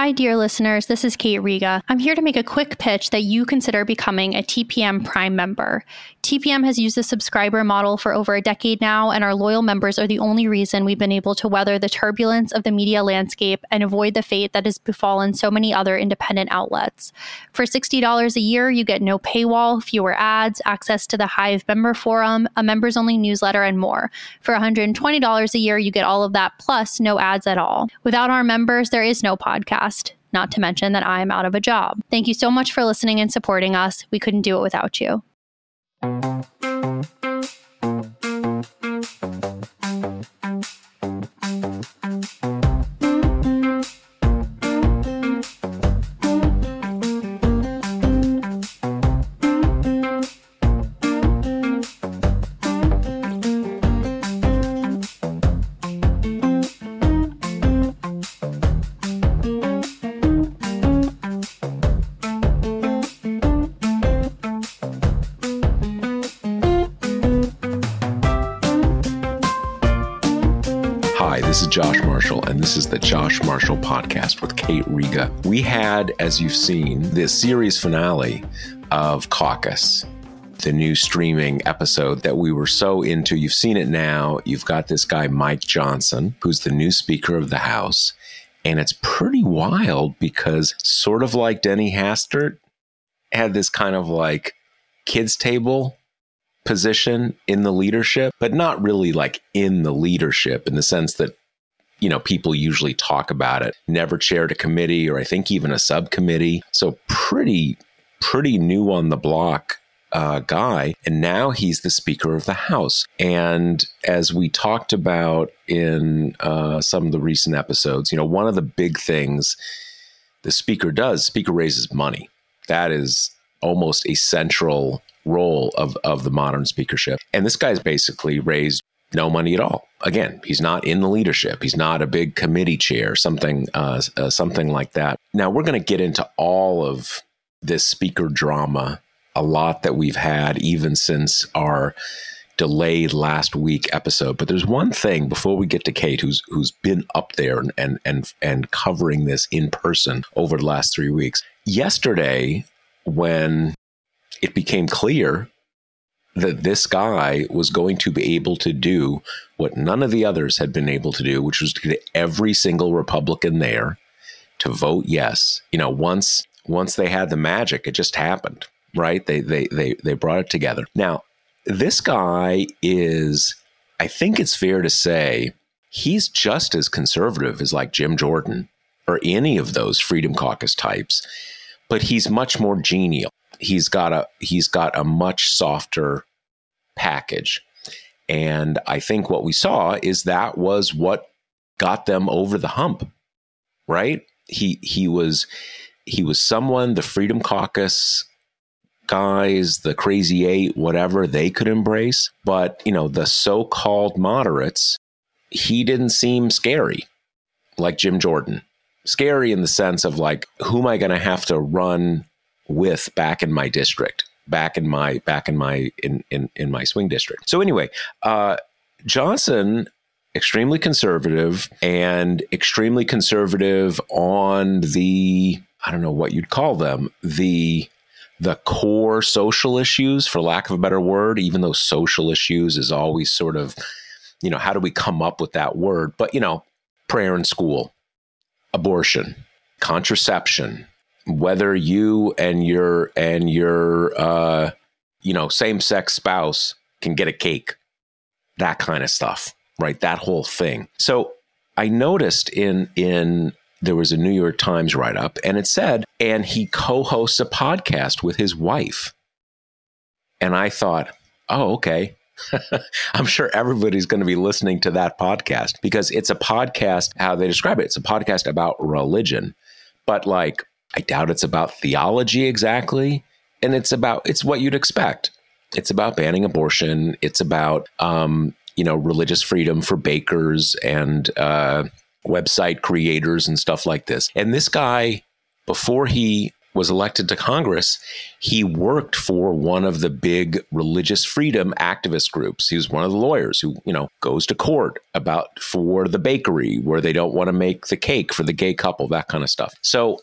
Hi, dear listeners. This is Kate Riga. I'm here to make a quick pitch that you consider becoming a TPM Prime member. TPM has used the subscriber model for over a decade now, and our loyal members are the only reason we've been able to weather the turbulence of the media landscape and avoid the fate that has befallen so many other independent outlets. For $60 a year, you get no paywall, fewer ads, access to the Hive member forum, a members only newsletter, and more. For $120 a year, you get all of that plus no ads at all. Without our members, there is no podcast. Not to mention that I am out of a job. Thank you so much for listening and supporting us. We couldn't do it without you. うん Josh Marshall Podcast with Kate Riga. We had, as you've seen, the series finale of Caucus, the new streaming episode that we were so into. You've seen it now. You've got this guy, Mike Johnson, who's the new Speaker of the House. And it's pretty wild because, sort of like Denny Hastert, had this kind of like kids' table position in the leadership, but not really like in the leadership in the sense that, you know, people usually talk about it. Never chaired a committee or I think even a subcommittee. So pretty, pretty new on the block uh, guy. And now he's the Speaker of the House. And as we talked about in uh, some of the recent episodes, you know, one of the big things the Speaker does, Speaker raises money. That is almost a central role of, of the modern speakership. And this guy's basically raised no money at all. Again, he's not in the leadership. He's not a big committee chair, something uh, uh, something like that. Now we're going to get into all of this speaker drama, a lot that we've had even since our delayed last week episode. But there's one thing before we get to Kate, who's who's been up there and and and, and covering this in person over the last three weeks. Yesterday, when it became clear that this guy was going to be able to do what none of the others had been able to do, which was to get every single Republican there to vote yes. You know, once once they had the magic, it just happened, right? They they they they brought it together. Now, this guy is I think it's fair to say he's just as conservative as like Jim Jordan or any of those Freedom Caucus types, but he's much more genial he's got a he's got a much softer package. And I think what we saw is that was what got them over the hump. Right? He he was he was someone the Freedom Caucus guys, the crazy eight, whatever they could embrace. But, you know, the so called moderates, he didn't seem scary like Jim Jordan. Scary in the sense of like, who am I going to have to run with back in my district, back in my back in my in in, in my swing district. So anyway, uh, Johnson extremely conservative and extremely conservative on the I don't know what you'd call them the the core social issues for lack of a better word even though social issues is always sort of you know how do we come up with that word but you know prayer in school abortion contraception whether you and your and your uh, you know same sex spouse can get a cake, that kind of stuff, right? That whole thing. So I noticed in in there was a New York Times write up, and it said, and he co-hosts a podcast with his wife, and I thought, oh, okay, I'm sure everybody's going to be listening to that podcast because it's a podcast, how they describe it. It's a podcast about religion, but like, I doubt it's about theology exactly. And it's about, it's what you'd expect. It's about banning abortion. It's about, um, you know, religious freedom for bakers and uh, website creators and stuff like this. And this guy, before he was elected to Congress, he worked for one of the big religious freedom activist groups. He was one of the lawyers who, you know, goes to court about for the bakery where they don't want to make the cake for the gay couple, that kind of stuff. So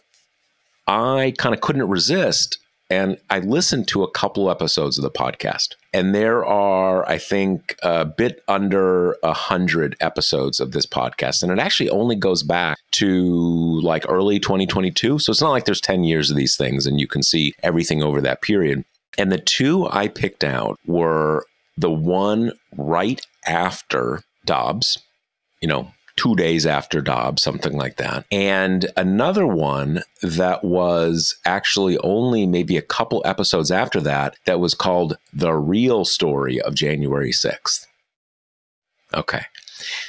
I kind of couldn't resist and I listened to a couple episodes of the podcast, and there are, I think, a bit under a hundred episodes of this podcast, and it actually only goes back to like early 2022. So it's not like there's 10 years of these things, and you can see everything over that period. And the two I picked out were the one right after Dobbs, you know, two days after Dobbs, something like that. And another one that was actually only maybe a couple episodes after that, that was called The Real Story of January 6th. Okay.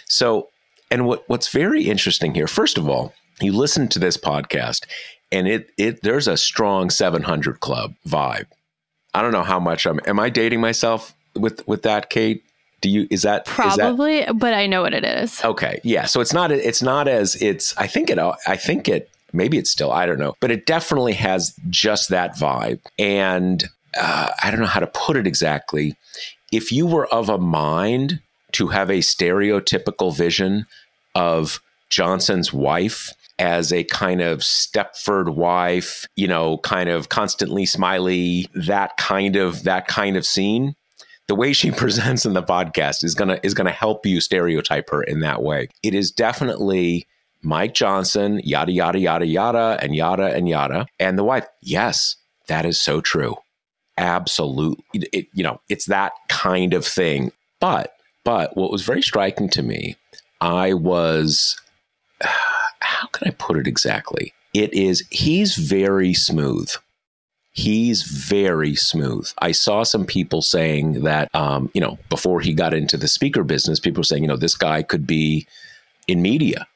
So, and what, what's very interesting here, first of all, you listen to this podcast and it, it, there's a strong 700 club vibe. I don't know how much I'm, am I dating myself with, with that, Kate? Do you is that probably? Is that, but I know what it is. Okay, yeah. So it's not it's not as it's. I think it. I think it. Maybe it's still. I don't know, but it definitely has just that vibe. And uh, I don't know how to put it exactly. If you were of a mind to have a stereotypical vision of Johnson's wife as a kind of Stepford wife, you know, kind of constantly smiley, that kind of that kind of scene the way she presents in the podcast is gonna is gonna help you stereotype her in that way. It is definitely Mike Johnson, yada yada yada yada, and yada and yada, and the wife. Yes, that is so true. Absolutely, it, it, you know, it's that kind of thing. But but what was very striking to me, I was, how can I put it exactly? It is he's very smooth he's very smooth. I saw some people saying that, um, you know, before he got into the speaker business, people were saying, you know, this guy could be in media.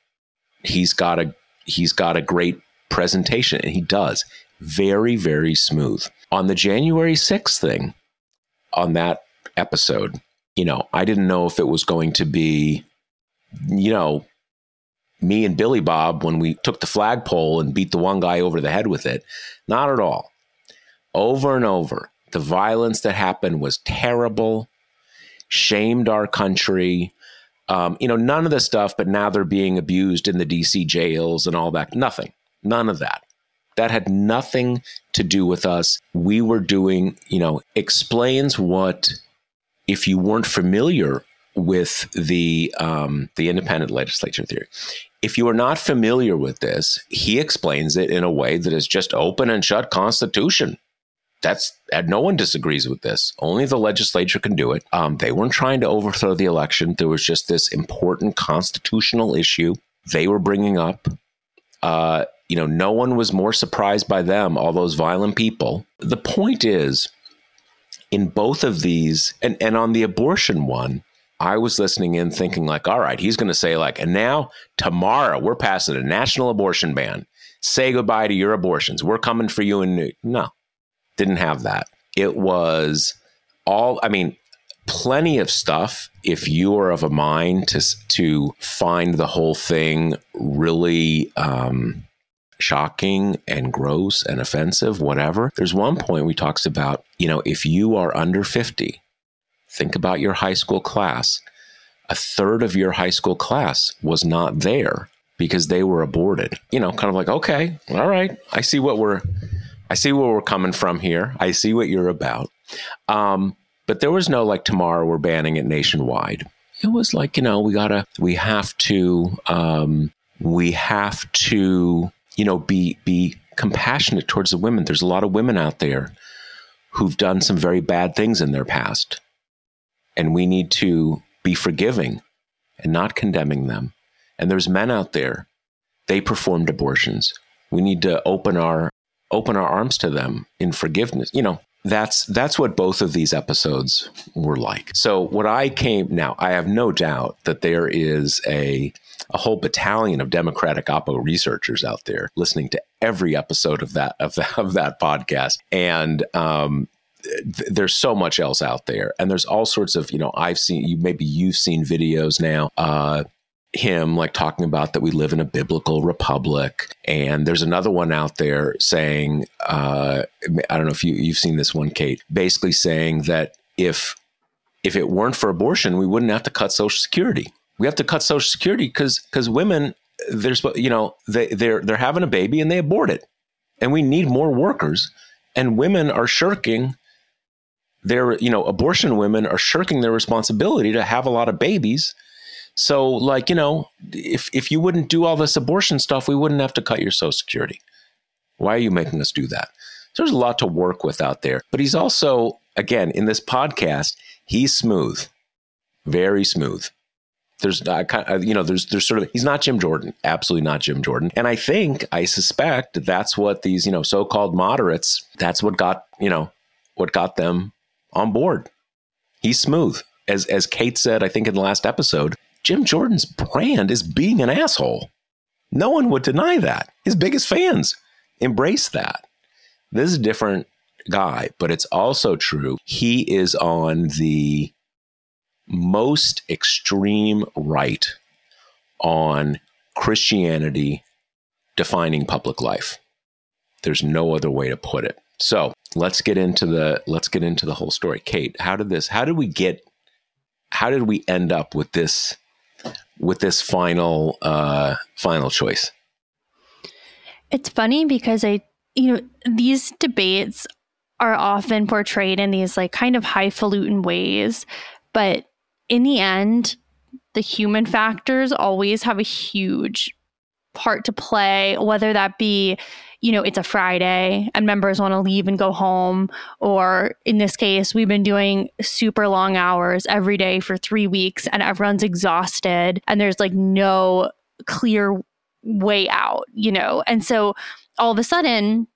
He's got a he's got a great presentation, and he does very very smooth. On the January sixth thing, on that episode, you know, I didn't know if it was going to be, you know, me and Billy Bob when we took the flagpole and beat the one guy over the head with it. Not at all over and over. The violence that happened was terrible, shamed our country. Um, you know, none of the stuff, but now they're being abused in the DC jails and all that. Nothing. None of that. That had nothing to do with us. We were doing, you know, explains what, if you weren't familiar with the um, the independent legislature theory, if you are not familiar with this, he explains it in a way that is just open and shut constitution that's no one disagrees with this. Only the legislature can do it. Um, they weren't trying to overthrow the election. There was just this important constitutional issue they were bringing up. Uh, you know, no one was more surprised by them, all those violent people. The point is, in both of these, and, and on the abortion one, I was listening in thinking, like, all right, he's going to say, like, and now tomorrow we're passing a national abortion ban. Say goodbye to your abortions. We're coming for you. And no, didn't have that. It was all, I mean, plenty of stuff if you are of a mind to to find the whole thing really um, shocking and gross and offensive whatever. There's one point we talks about you know if you are under 50 think about your high school class. A third of your high school class was not there because they were aborted. You know kind of like okay all right i see what we're I see where we're coming from here. I see what you're about. Um, but there was no like tomorrow we're banning it nationwide. It was like you know we gotta we have to um, we have to you know be be compassionate towards the women. There's a lot of women out there who've done some very bad things in their past, and we need to be forgiving and not condemning them. And there's men out there they performed abortions. We need to open our open our arms to them in forgiveness. You know, that's that's what both of these episodes were like. So what I came now, I have no doubt that there is a a whole battalion of Democratic Oppo researchers out there listening to every episode of that of that, of that podcast, and um, there's so much else out there, and there's all sorts of you know I've seen you maybe you've seen videos now. Uh, him like talking about that we live in a biblical republic. And there's another one out there saying uh, i don't know if you, you've seen this one kate basically saying that if if it weren't for abortion we wouldn't have to cut social security. We have to cut social security because because women there's you know they they're they're having a baby and they abort it. And we need more workers. And women are shirking their you know abortion women are shirking their responsibility to have a lot of babies so, like, you know, if, if you wouldn't do all this abortion stuff, we wouldn't have to cut your Social Security. Why are you making us do that? So there's a lot to work with out there. But he's also, again, in this podcast, he's smooth, very smooth. There's, uh, you know, there's, there's sort of, he's not Jim Jordan, absolutely not Jim Jordan. And I think, I suspect that's what these, you know, so called moderates, that's what got, you know, what got them on board. He's smooth. As, as Kate said, I think in the last episode, Jim Jordan's brand is being an asshole. No one would deny that. His biggest fans embrace that. This is a different guy, but it's also true. He is on the most extreme right on Christianity defining public life. There's no other way to put it. So let's get into the let's get into the whole story. Kate, how did this how did we get how did we end up with this with this final uh, final choice? It's funny because I, you know, these debates are often portrayed in these like kind of highfalutin ways, but in the end, the human factors always have a huge part to play, whether that be you know, it's a Friday and members want to leave and go home. Or in this case, we've been doing super long hours every day for three weeks and everyone's exhausted and there's like no clear way out, you know? And so all of a sudden,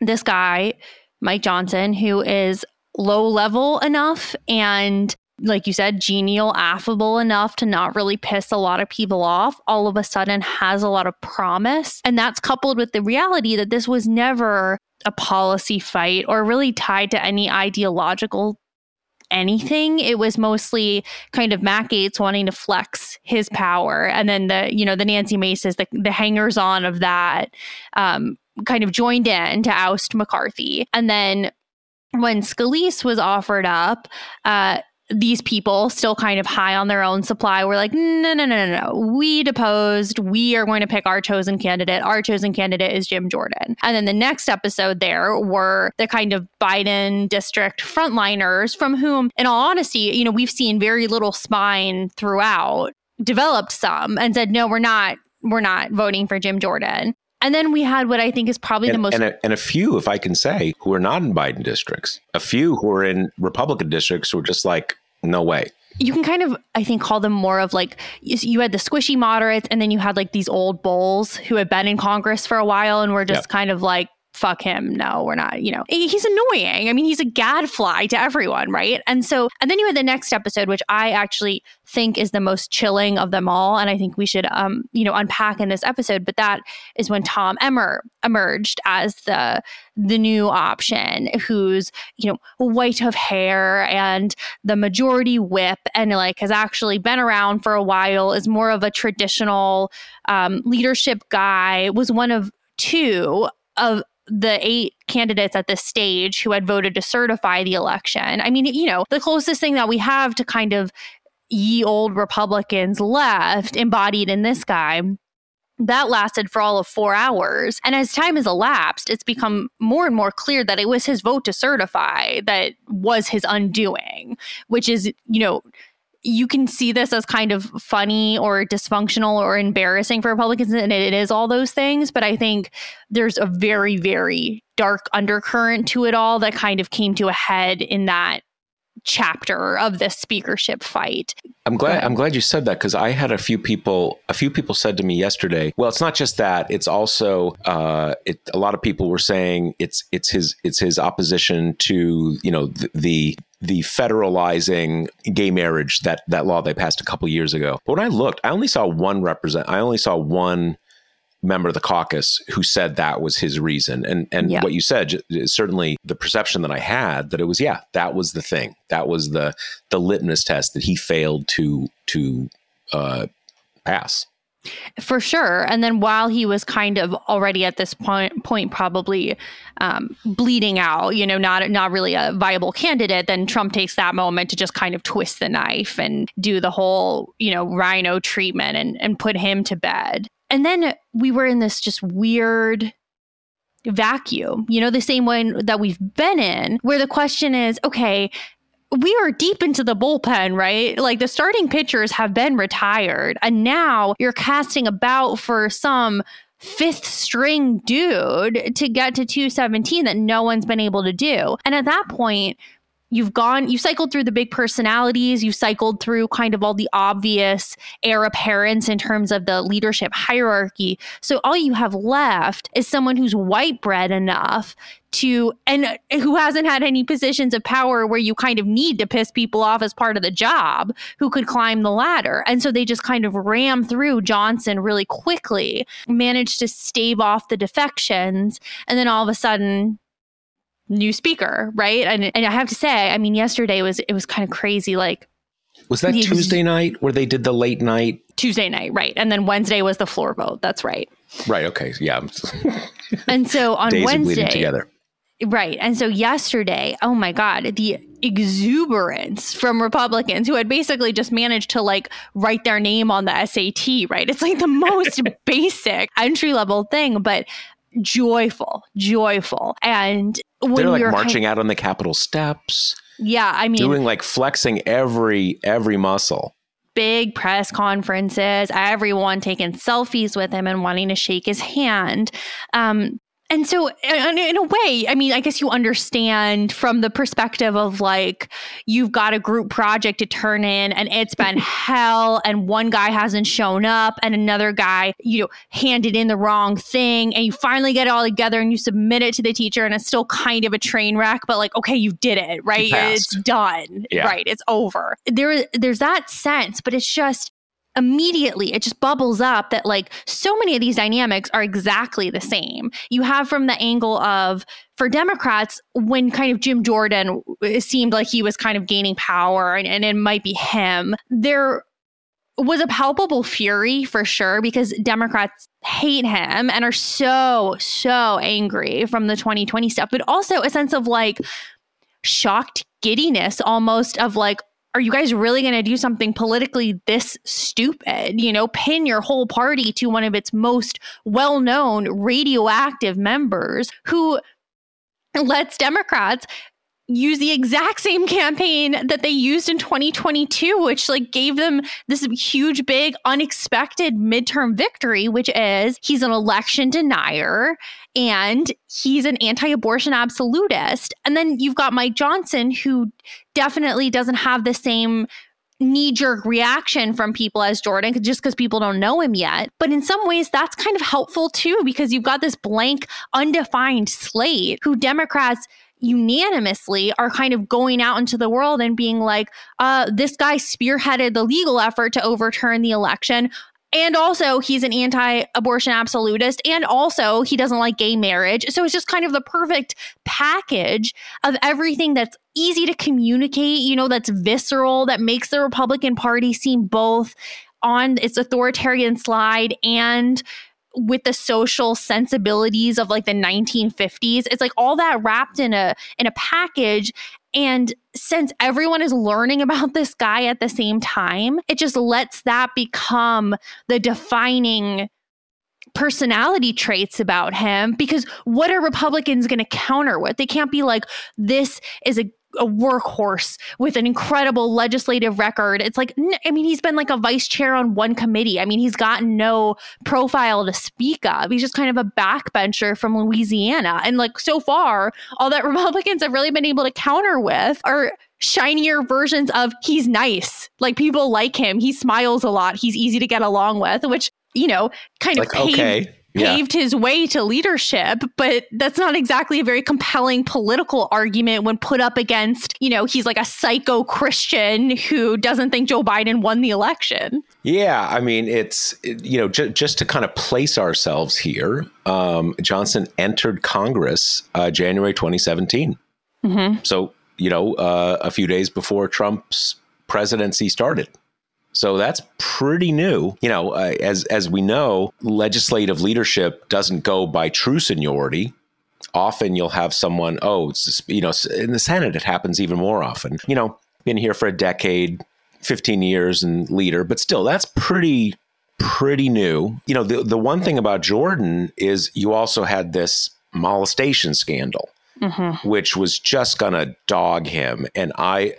this guy, Mike Johnson, who is low level enough and like you said, genial, affable enough to not really piss a lot of people off, all of a sudden has a lot of promise. And that's coupled with the reality that this was never a policy fight or really tied to any ideological anything. It was mostly kind of Matt Gaetz wanting to flex his power. And then the, you know, the Nancy Maces, the, the hangers on of that, um, kind of joined in to oust McCarthy. And then when Scalise was offered up, uh, these people still kind of high on their own supply were like no no no no no we deposed we are going to pick our chosen candidate our chosen candidate is jim jordan and then the next episode there were the kind of biden district frontliners from whom in all honesty you know we've seen very little spine throughout developed some and said no we're not we're not voting for jim jordan and then we had what I think is probably and, the most. And a, and a, few, if I can say, who are not in Biden districts. A few who are in Republican districts who are just like, no way. You can kind of, I think, call them more of like you had the squishy moderates, and then you had like these old bulls who had been in Congress for a while and were just yep. kind of like, fuck him. No, we're not, you know, he's annoying. I mean, he's a gadfly to everyone, right? And so, and then you had the next episode, which I actually think is the most chilling of them all. And I think we should, um, you know, unpack in this episode. But that is when Tom Emmer emerged as the, the new option who's, you know, white of hair and the majority whip and like has actually been around for a while, is more of a traditional um, leadership guy, was one of two of the eight candidates at this stage who had voted to certify the election. I mean, you know, the closest thing that we have to kind of ye old Republicans left embodied in this guy. That lasted for all of four hours. And as time has elapsed, it's become more and more clear that it was his vote to certify that was his undoing, which is, you know, you can see this as kind of funny or dysfunctional or embarrassing for Republicans, and it is all those things. But I think there's a very, very dark undercurrent to it all that kind of came to a head in that chapter of this speakership fight. I'm glad I'm glad you said that because I had a few people a few people said to me yesterday. Well, it's not just that; it's also uh, it, a lot of people were saying it's it's his it's his opposition to you know the, the the federalizing gay marriage that that law they passed a couple years ago. But when I looked, I only saw one represent. I only saw one member of the caucus who said that was his reason. And and yeah. what you said certainly the perception that I had that it was yeah, that was the thing. That was the the litmus test that he failed to to uh, pass. For sure. And then while he was kind of already at this point, point probably um, bleeding out, you know, not not really a viable candidate, then Trump takes that moment to just kind of twist the knife and do the whole, you know, RINO treatment and, and put him to bed. And then we were in this just weird vacuum, you know, the same one that we've been in, where the question is okay, we are deep into the bullpen, right? Like the starting pitchers have been retired, and now you're casting about for some fifth string dude to get to 217 that no one's been able to do. And at that point, you've gone you cycled through the big personalities you cycled through kind of all the obvious heir apparents in terms of the leadership hierarchy. So all you have left is someone who's white bread enough to and uh, who hasn't had any positions of power where you kind of need to piss people off as part of the job who could climb the ladder. And so they just kind of ram through johnson really quickly managed to stave off the defections and then all of a sudden new speaker, right? And and I have to say, I mean, yesterday was it was kind of crazy. Like, was that Tuesday night where they did the late night? Tuesday night, right? And then Wednesday was the floor vote. That's right. Right. Okay. Yeah. and so on Wednesday, together. Right. And so yesterday, oh my God, the exuberance from Republicans who had basically just managed to like write their name on the SAT, right? It's like the most basic entry level thing, but joyful, joyful. And when they're like marching out on the Capitol steps. Yeah, I mean, doing like flexing every every muscle. Big press conferences, everyone taking selfies with him and wanting to shake his hand. Um, and so, in a way, I mean, I guess you understand from the perspective of like, you've got a group project to turn in and it's been hell, and one guy hasn't shown up, and another guy, you know, handed in the wrong thing, and you finally get it all together and you submit it to the teacher, and it's still kind of a train wreck, but like, okay, you did it, right? It's done, yeah. right? It's over. There, there's that sense, but it's just immediately it just bubbles up that like so many of these dynamics are exactly the same. You have from the angle of for Democrats when kind of Jim Jordan it seemed like he was kind of gaining power and, and it might be him. There was a palpable fury for sure because Democrats hate him and are so so angry from the 2020 stuff, but also a sense of like shocked giddiness almost of like are you guys really going to do something politically this stupid? You know, pin your whole party to one of its most well known radioactive members who lets Democrats use the exact same campaign that they used in 2022 which like gave them this huge big unexpected midterm victory which is he's an election denier and he's an anti-abortion absolutist and then you've got Mike Johnson who definitely doesn't have the same knee jerk reaction from people as Jordan just because people don't know him yet. But in some ways, that's kind of helpful too because you've got this blank, undefined slate who Democrats unanimously are kind of going out into the world and being like, uh, this guy spearheaded the legal effort to overturn the election. And also, he's an anti abortion absolutist. And also, he doesn't like gay marriage. So it's just kind of the perfect package of everything that's easy to communicate, you know, that's visceral, that makes the Republican Party seem both on its authoritarian slide and with the social sensibilities of like the 1950s it's like all that wrapped in a in a package. And since everyone is learning about this guy at the same time it just lets that become the defining personality traits about him. Because what are republicans going to counter with? They can't be like this is a a workhorse with an incredible legislative record. It's like, I mean, he's been like a vice chair on one committee. I mean, he's gotten no profile to speak of. He's just kind of a backbencher from Louisiana. And like so far, all that Republicans have really been able to counter with are shinier versions of he's nice. Like people like him. He smiles a lot. He's easy to get along with, which, you know, kind like, of paved, okay. Yeah. paved his way to leadership. But that's not exactly a very compelling political argument when put up against, you know, he's like a psycho Christian who doesn't think Joe Biden won the election. Yeah, I mean, it's you know j- just to kind of place ourselves here. Um, Johnson entered Congress uh, January 2017, Mm-hmm. so you know uh, a few days before Trump's presidency started. So that's pretty new. You know, uh, as as we know, legislative leadership doesn't go by true seniority. Often you'll have someone. Oh, it's you know, in the Senate it happens even more often. You know, been here for a decade, 15 years and leader, but still that's pretty pretty new. You know, the the one thing about Jordan is you also had this molestation scandal, Mm-hmm. which was just going to dog him and I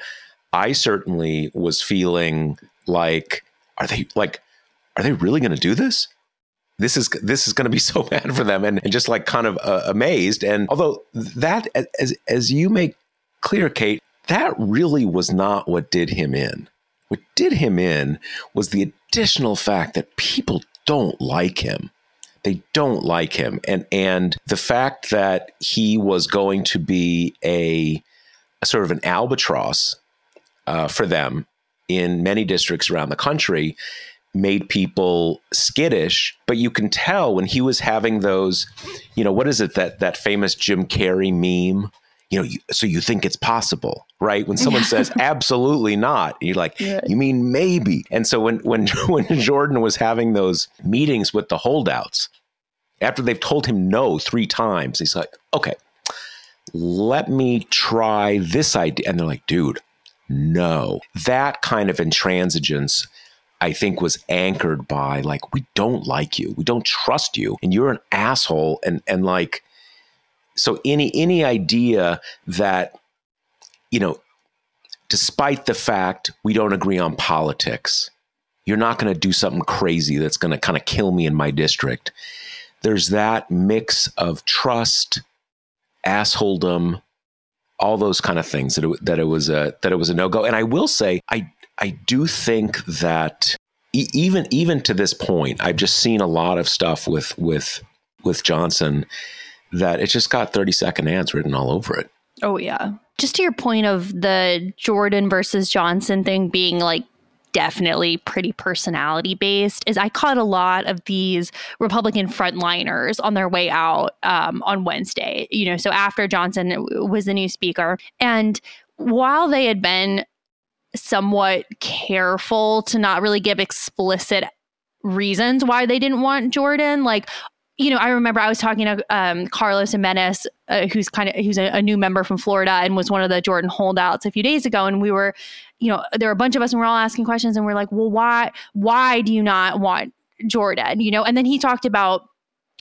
I certainly was feeling like are they like are they really going to do this? This is this is going to be so bad for them and, and just like kind of uh, amazed and although that as as you make clear Kate that really was not what did him in. What did him in was the additional fact that people don't like him. They don't like him. And and the fact that he was going to be a, a sort of an albatross uh, for them in many districts around the country made people skittish but you can tell when he was having those you know what is it that that famous jim carrey meme you know, you, so you think it's possible, right? When someone says absolutely not, you're like, Yeah. you mean maybe. And so when when when Jordan was having those meetings with the holdouts, after they've told him no three times, he's like, okay, let me try this idea. And they're like, dude, no. That kind of intransigence. I think was anchored by like we don't like you, we don't trust you, and you're an asshole, and and like so any any idea that you know despite the fact we don't agree on politics you're not going to do something crazy that's going to kind of kill me in my district there's that mix of trust assholedom all those kind of things that it, that it was a that it was a no-go and i will say i i do think that e- even even to this point i've just seen a lot of stuff with with with johnson that it just got 30 second ads written all over it. Oh yeah. Just to your point of the Jordan versus Johnson thing being like definitely pretty personality based is I caught a lot of these Republican frontliners on their way out um, on Wednesday. You know, so after Johnson was the new speaker, and while they had been somewhat careful to not really give explicit reasons why they didn't want Jordan, like you know, I remember I was talking to um, Carlos Gimenez, uh, who's kind of who's a, a, new member from Florida and was one of the Jordan holdouts a few days ago, and we were, you know, there were a bunch of us and we are all asking questions, and we're like, well, why, why do you not want Jordan? You know, and then he talked about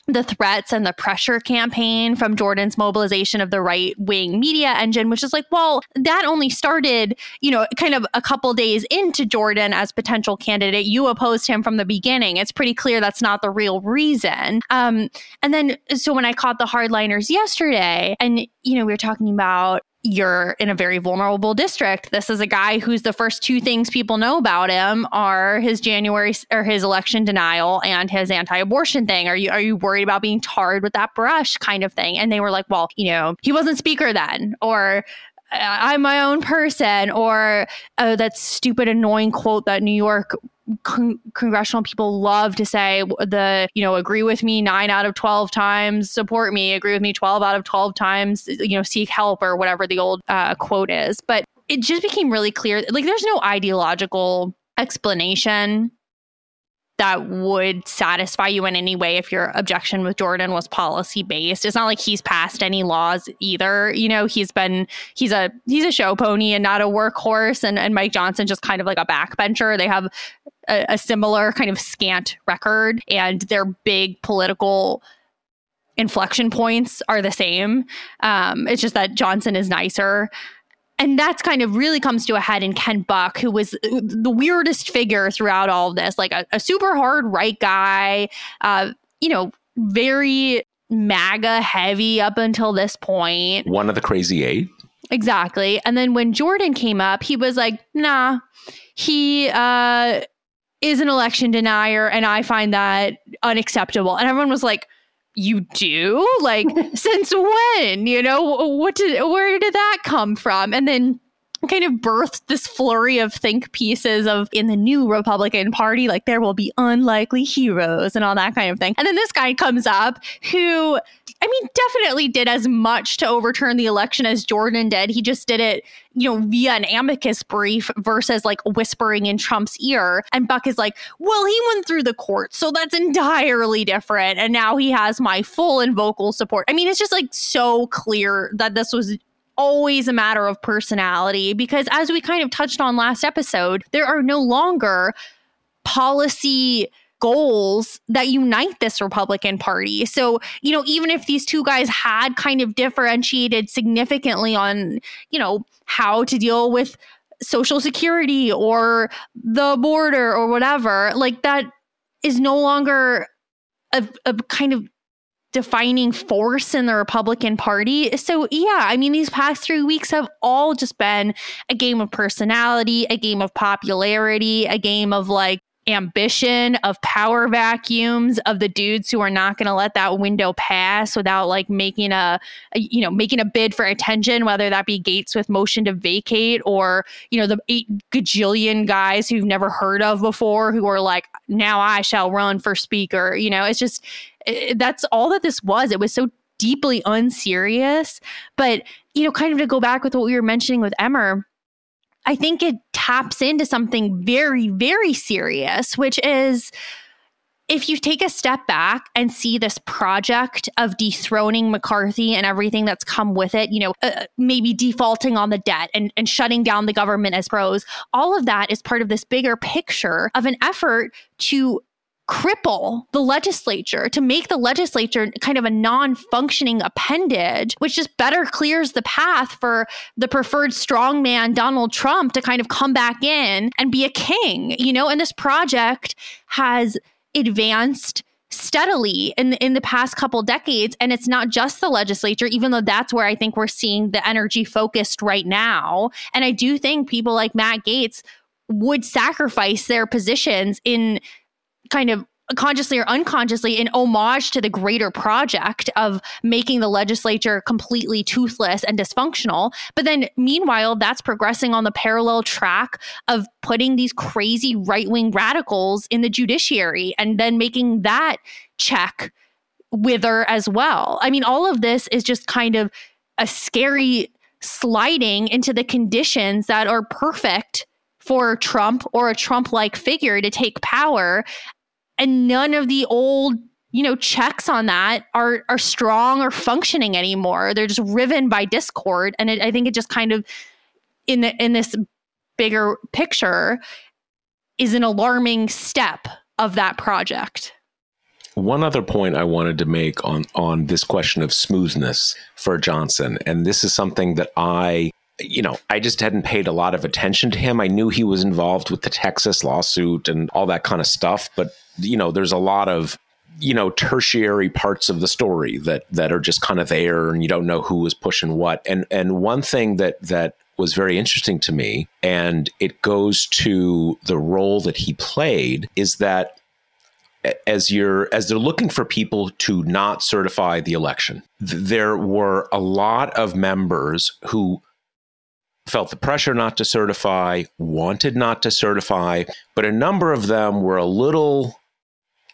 the threats and the pressure campaign from Jordan's mobilization of the right wing media engine, which is like, well, that only started, you know, kind of a couple days into Jordan as potential candidate. You opposed him from the beginning. It's pretty clear that's not the real reason. Um, and then, so when I caught the hardliners yesterday, and, you know, we were talking about you're in a very vulnerable district. This is a guy who's the first two things people know about him are his January or his election denial and his anti-abortion thing. Are you are you worried about being tarred with that brush kind of thing? And they were like, well, you know, he wasn't speaker then or uh, I'm my own person, or oh, that stupid, annoying quote that New York con- congressional people love to say the you know agree with me nine out of 12 times support me agree with me 12 out of 12 times you know seek help or whatever the old uh, quote is. But it just became really clear like there's no ideological explanation that would satisfy you in any way if your objection with Jordan was policy based. It's not like he's passed any laws either. You know, he's been he's a he's a show pony and not a workhorse and, and Mike Johnson just kind of like a backbencher. They have a, a similar kind of scant record and their big political inflection points are the same. Um, it's just that Johnson is nicer and that's kind of really comes to a head in Ken Buck, who was the weirdest figure throughout all of this, like a, a super hard right guy, uh, you know, very MAGA heavy up until this point. One of the crazy eight. Exactly. And then when Jordan came up, he was like, nah, he uh, is an election denier. And I find that unacceptable. And everyone was like, you do? Like, since when? You know, what did, where did that come from? And then kind of birthed this flurry of think pieces of in the new Republican Party, like there will be unlikely heroes and all that kind of thing. And then this guy comes up who, I mean, definitely did as much to overturn the election as Jordan did. He just did it, you know, via an amicus brief versus like whispering in Trump's ear. And Buck is like, well, he went through the court, so that's entirely different. And now he has my full and vocal support. I mean, it's just like so clear that this was always a matter of personality because, as we kind of touched on last episode, there are no longer policy goals that unite this Republican Party. So, you know, even if these two guys had kind of differentiated significantly on, you know, how to deal with social security or the border or whatever, like that is no longer a, a kind of defining force in the Republican Party. So, yeah, I mean, these past three weeks have all just been a game of personality, a game of popularity, a game of like ambition, of power vacuums, of the dudes who are not going to let that window pass without like making a, a, you know, making a bid for attention, whether that be Gaetz with motion to vacate or, you know, the eight gajillion guys who've never heard of before who are like, now I shall run for speaker. You know, it's just, it, that's all that this was. It was so deeply unserious. But, you know, kind of to go back with what we were mentioning with Emmer, I think it taps into something very, very serious, which is if you take a step back and see this project of dethroning McCarthy and everything that's come with it, you know, uh, maybe defaulting on the debt and, and shutting down the government as pros, all of that is part of this bigger picture of an effort to cripple the legislature, to make the legislature kind of a non functioning appendage, which just better clears the path for the preferred strongman Donald Trump to kind of come back in and be a king, you know? And this project has advanced steadily in in the past couple decades and it's not just the legislature even though that's where I think we're seeing the energy focused right now and I do think people like Matt Gaetz would sacrifice their positions in kind of consciously or unconsciously in homage to the greater project of making the legislature completely toothless and dysfunctional. But then meanwhile, that's progressing on the parallel track of putting these crazy right wing radicals in the judiciary and then making that check wither as well. I mean, all of this is just kind of a scary sliding into the conditions that are perfect for Trump or a Trump like figure to take power. And none of the old you know checks on that are are strong or functioning anymore. They're just riven by discord. And it, i think it just kind of in the in this bigger picture is an alarming step of that project. One other point I wanted to make on on this question of smoothness for Johnson, and this is something that I you know, I just hadn't paid a lot of attention to him. I knew he was involved with the Texas lawsuit and all that kind of stuff, but you know, there's a lot of you know tertiary parts of the story that that are just kind of there and you don't know who was pushing what and and one thing that that was very interesting to me and it goes to the role that he played is that as you're as they're looking for people to not certify the election there were a lot of members who felt the pressure not to certify wanted not to certify but a number of them were a little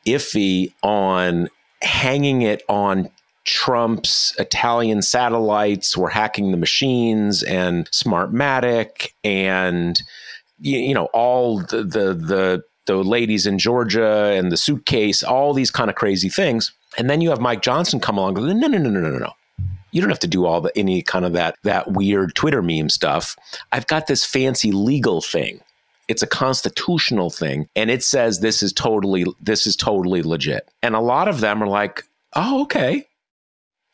iffy on hanging it on Trump's Italian satellites were hacking the machines and Smartmatic and you know all the the the, the ladies in Georgia and the suitcase, all these kind of crazy things. And then you have Mike Johnson come along no, no, no, no, no, no. You don't have to do all the any kind of that that weird Twitter meme stuff. I've got this fancy legal thing it's a constitutional thing, and it says this is totally this is totally legit. And a lot of them are like, "Oh, okay,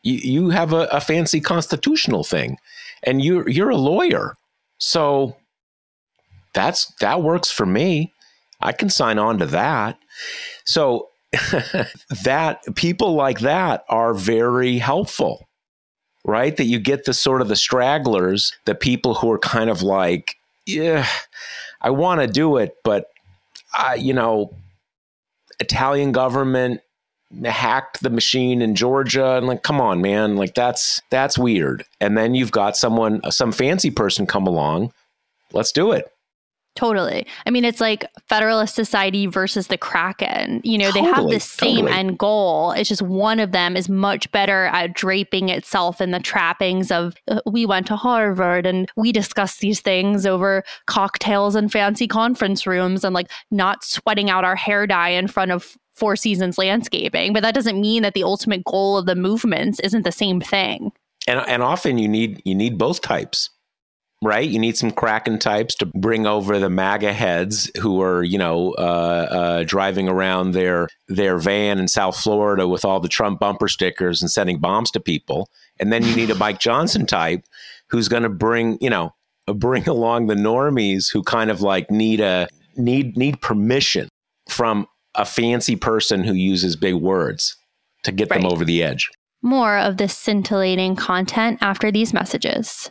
you you have a, a fancy constitutional thing, and you're you're a lawyer, so that's that works for me. I can sign on to that." So that people like that are very helpful right? That you get the sort of the stragglers, the people who are kind of like, yeah, I want to do it, but I, you know, Italian government hacked the machine in Georgia and like come on man like that's that's weird. And then you've got someone some fancy person come along. Let's do it Totally. I mean, it's like Federalist Society versus the Kraken. You know, totally, they have the same totally. end goal. It's just one of them is much better at draping itself in the trappings of uh, we went to Harvard and we discussed these things over cocktails and fancy conference rooms and like not sweating out our hair dye in front of Four Seasons landscaping. But that doesn't mean that the ultimate goal of the movements isn't the same thing. And and often you need you need both types right? You need some Kraken types to bring over the MAGA heads who are, you know, uh, uh, driving around their their van in South Florida with all the Trump bumper stickers and sending bombs to people. And then you need a Mike Johnson type who's going to bring, you know, bring along the normies who kind of like need a need need permission from a fancy person who uses big words to get right. them over the edge. More of this scintillating content after these messages.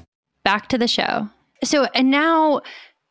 back to the show. So, and now,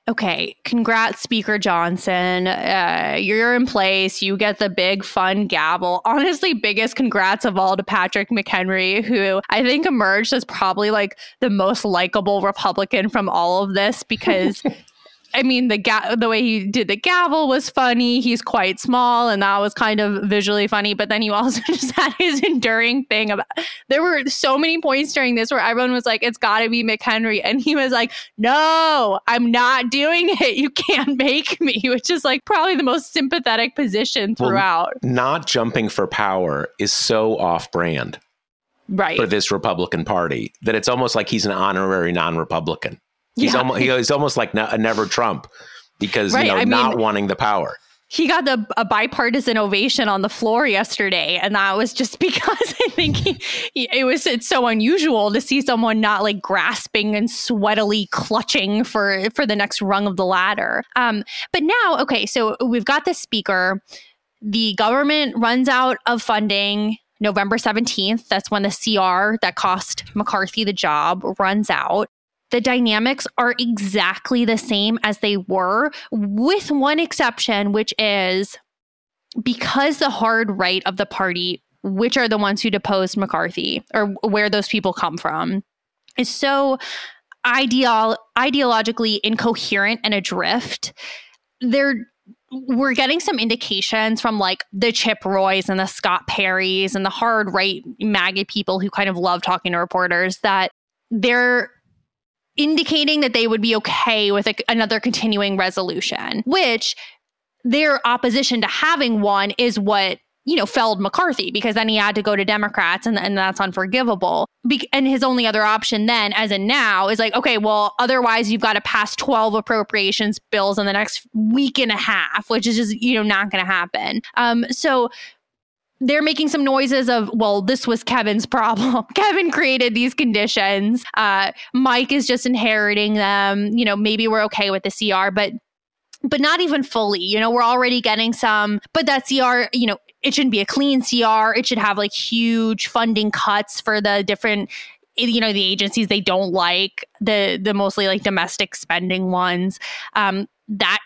okay, congrats, Speaker Johnson. Uh, you're in place. You get the big, fun gavel. Honestly, biggest congrats of all to Patrick McHenry, who I think emerged as probably like the most likable Republican from all of this because I mean, the ga- the way he did the gavel was funny. He's quite small, and that was kind of visually funny. But then you also just had his enduring thing about. There were so many points during this where everyone was like, "It's got to be McHenry," and he was like, "No, I'm not doing it. You can't make me." Which is like probably the most sympathetic position throughout. Well, not jumping for power is so off-brand, right, for this Republican Party that it's almost like he's an honorary non-Republican. He's yeah. almost he's almost like a never Trump because right. you know I not mean, wanting the power. He got the a bipartisan ovation on the floor yesterday, and that was just because I think he, he, it was it's so unusual to see someone not like grasping and sweatily clutching for for the next rung of the ladder. Um, but now, okay, so we've got the speaker. The government runs out of funding November 17th. That's when the CR that cost McCarthy the job runs out the dynamics are exactly the same as they were, with one exception, which is because the hard right of the party, which are the ones who deposed McCarthy or where those people come from, is so ideologically incoherent and adrift. They're we're getting some indications from like the Chip Roys and the Scott Perrys and the hard right MAGA people who kind of love talking to reporters that they're indicating that they would be okay with a, another continuing resolution, which their opposition to having one is what you know felled McCarthy because then he had to go to Democrats and, and that's unforgivable. Be- and his only other option then, as in now, is like okay, well, otherwise you've got to pass twelve appropriations bills in the next week and a half, which is just you know not going to happen. Um, so they're making some noises of, well, this was Kevin's problem. Kevin created these conditions. Uh, Mike is just inheriting them. You know, maybe we're okay with the CR, but but not even fully. You know, we're already getting some, but that CR, you know, it shouldn't be a clean CR. It should have like huge funding cuts for the different you know the agencies they don't like the the mostly like domestic spending ones um that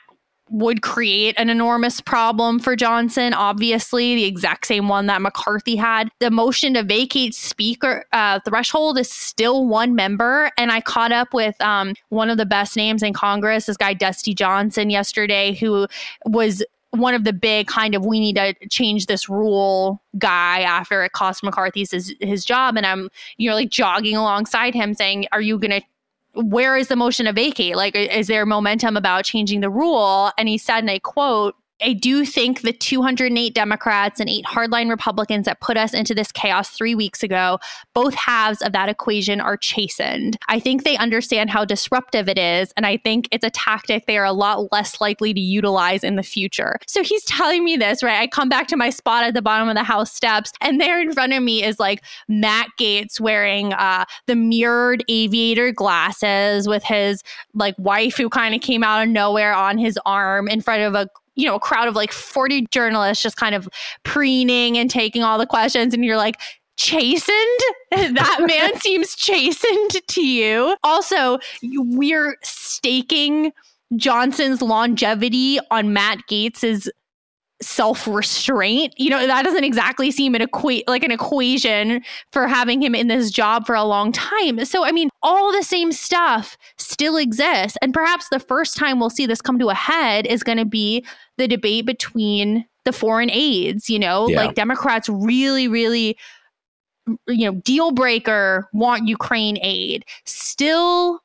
would create an enormous problem for Johnson. Obviously, the exact same one that McCarthy had. The motion to vacate speaker uh, threshold is still one member. And I caught up with um, one of the best names in Congress, this guy, Dusty Johnson, yesterday, who was one of the big kind of we need to change this rule guy after it cost McCarthy's his, his job. And I'm, you know, like jogging alongside him saying, Are you going to where is the motion to vacate? Like, is there momentum about changing the rule? And he said, and I quote, I do think the 208 Democrats and eight hardline Republicans that put us into this chaos three weeks ago, both halves of that equation are chastened. I think they understand how disruptive it is. And I think it's a tactic they are a lot less likely to utilize in the future. So he's telling me this, right? I come back to my spot at the bottom of the House steps, and there in front of me is like Matt Gaetz wearing uh, the mirrored aviator glasses with his like wife who kind of came out of nowhere on his arm in front of a you know, a crowd of like 40 journalists just kind of preening and taking all the questions. And you're like, chastened? that man seems chastened to you. Also, we're staking Johnson's longevity on Matt Gaetz's self-restraint. You know that doesn't exactly seem an equate like an equation for having him in this job for a long time. So i mean all the same stuff still exists. And perhaps the first time we'll see this come to a head is going to be the debate between the foreign aides you know? Yeah. like democrats really really you know deal breaker want ukraine aid. Still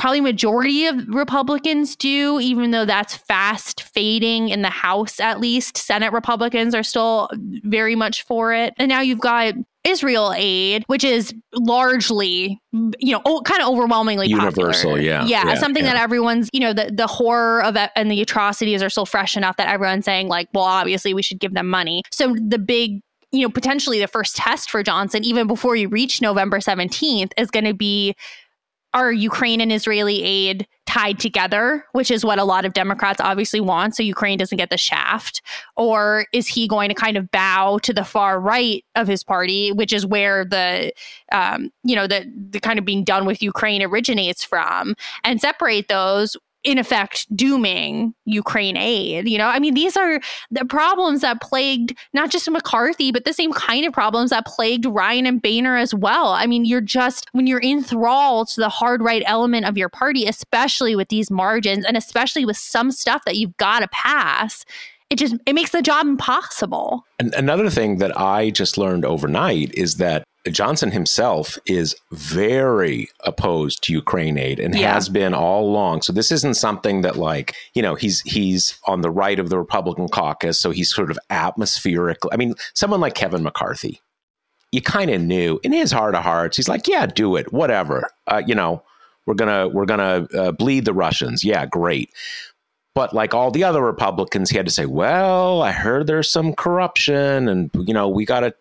probably majority of Republicans do, even though that's fast fading in the House at least. Senate Republicans are still very much for it. And now you've got Israel aid, which is largely, you know, kind of overwhelmingly universal. Yeah, yeah, yeah something yeah. that everyone's, you know, the the horror of it and the atrocities are still fresh enough that everyone's saying like, well, obviously we should give them money. So the big you know, potentially the first test for Johnson, even before you reach November 17th, is going to be are Ukraine and Israeli aid tied together, which is what a lot of Democrats obviously want, so Ukraine doesn't get the shaft? Or is he going to kind of bow to the far right of his party, which is where the, um, you know, the the kind of being done with Ukraine originates from, and separate those in effect dooming Ukraine aid. You know, I mean, these are the problems that plagued not just McCarthy, but the same kind of problems that plagued Ryan and Boehner as well. I mean, you're just, when you're enthralled to the hard right element of your party, especially with these margins and especially with some stuff that you've got to pass, it just it makes the job impossible. And another thing that I just learned overnight is that Johnson himself is very opposed to Ukraine aid and yeah. has been all along. So this isn't something that like, you know, he's he's on the right of the Republican caucus, so he's sort of atmospheric. I mean, someone like Kevin McCarthy, you kind of knew in his heart of hearts, he's like, yeah, do it, whatever. Uh, you know, we're gonna we're gonna uh, bleed the Russians. Yeah, great. But like all the other Republicans, he had to say, well, I heard there's some corruption, and you know, we got to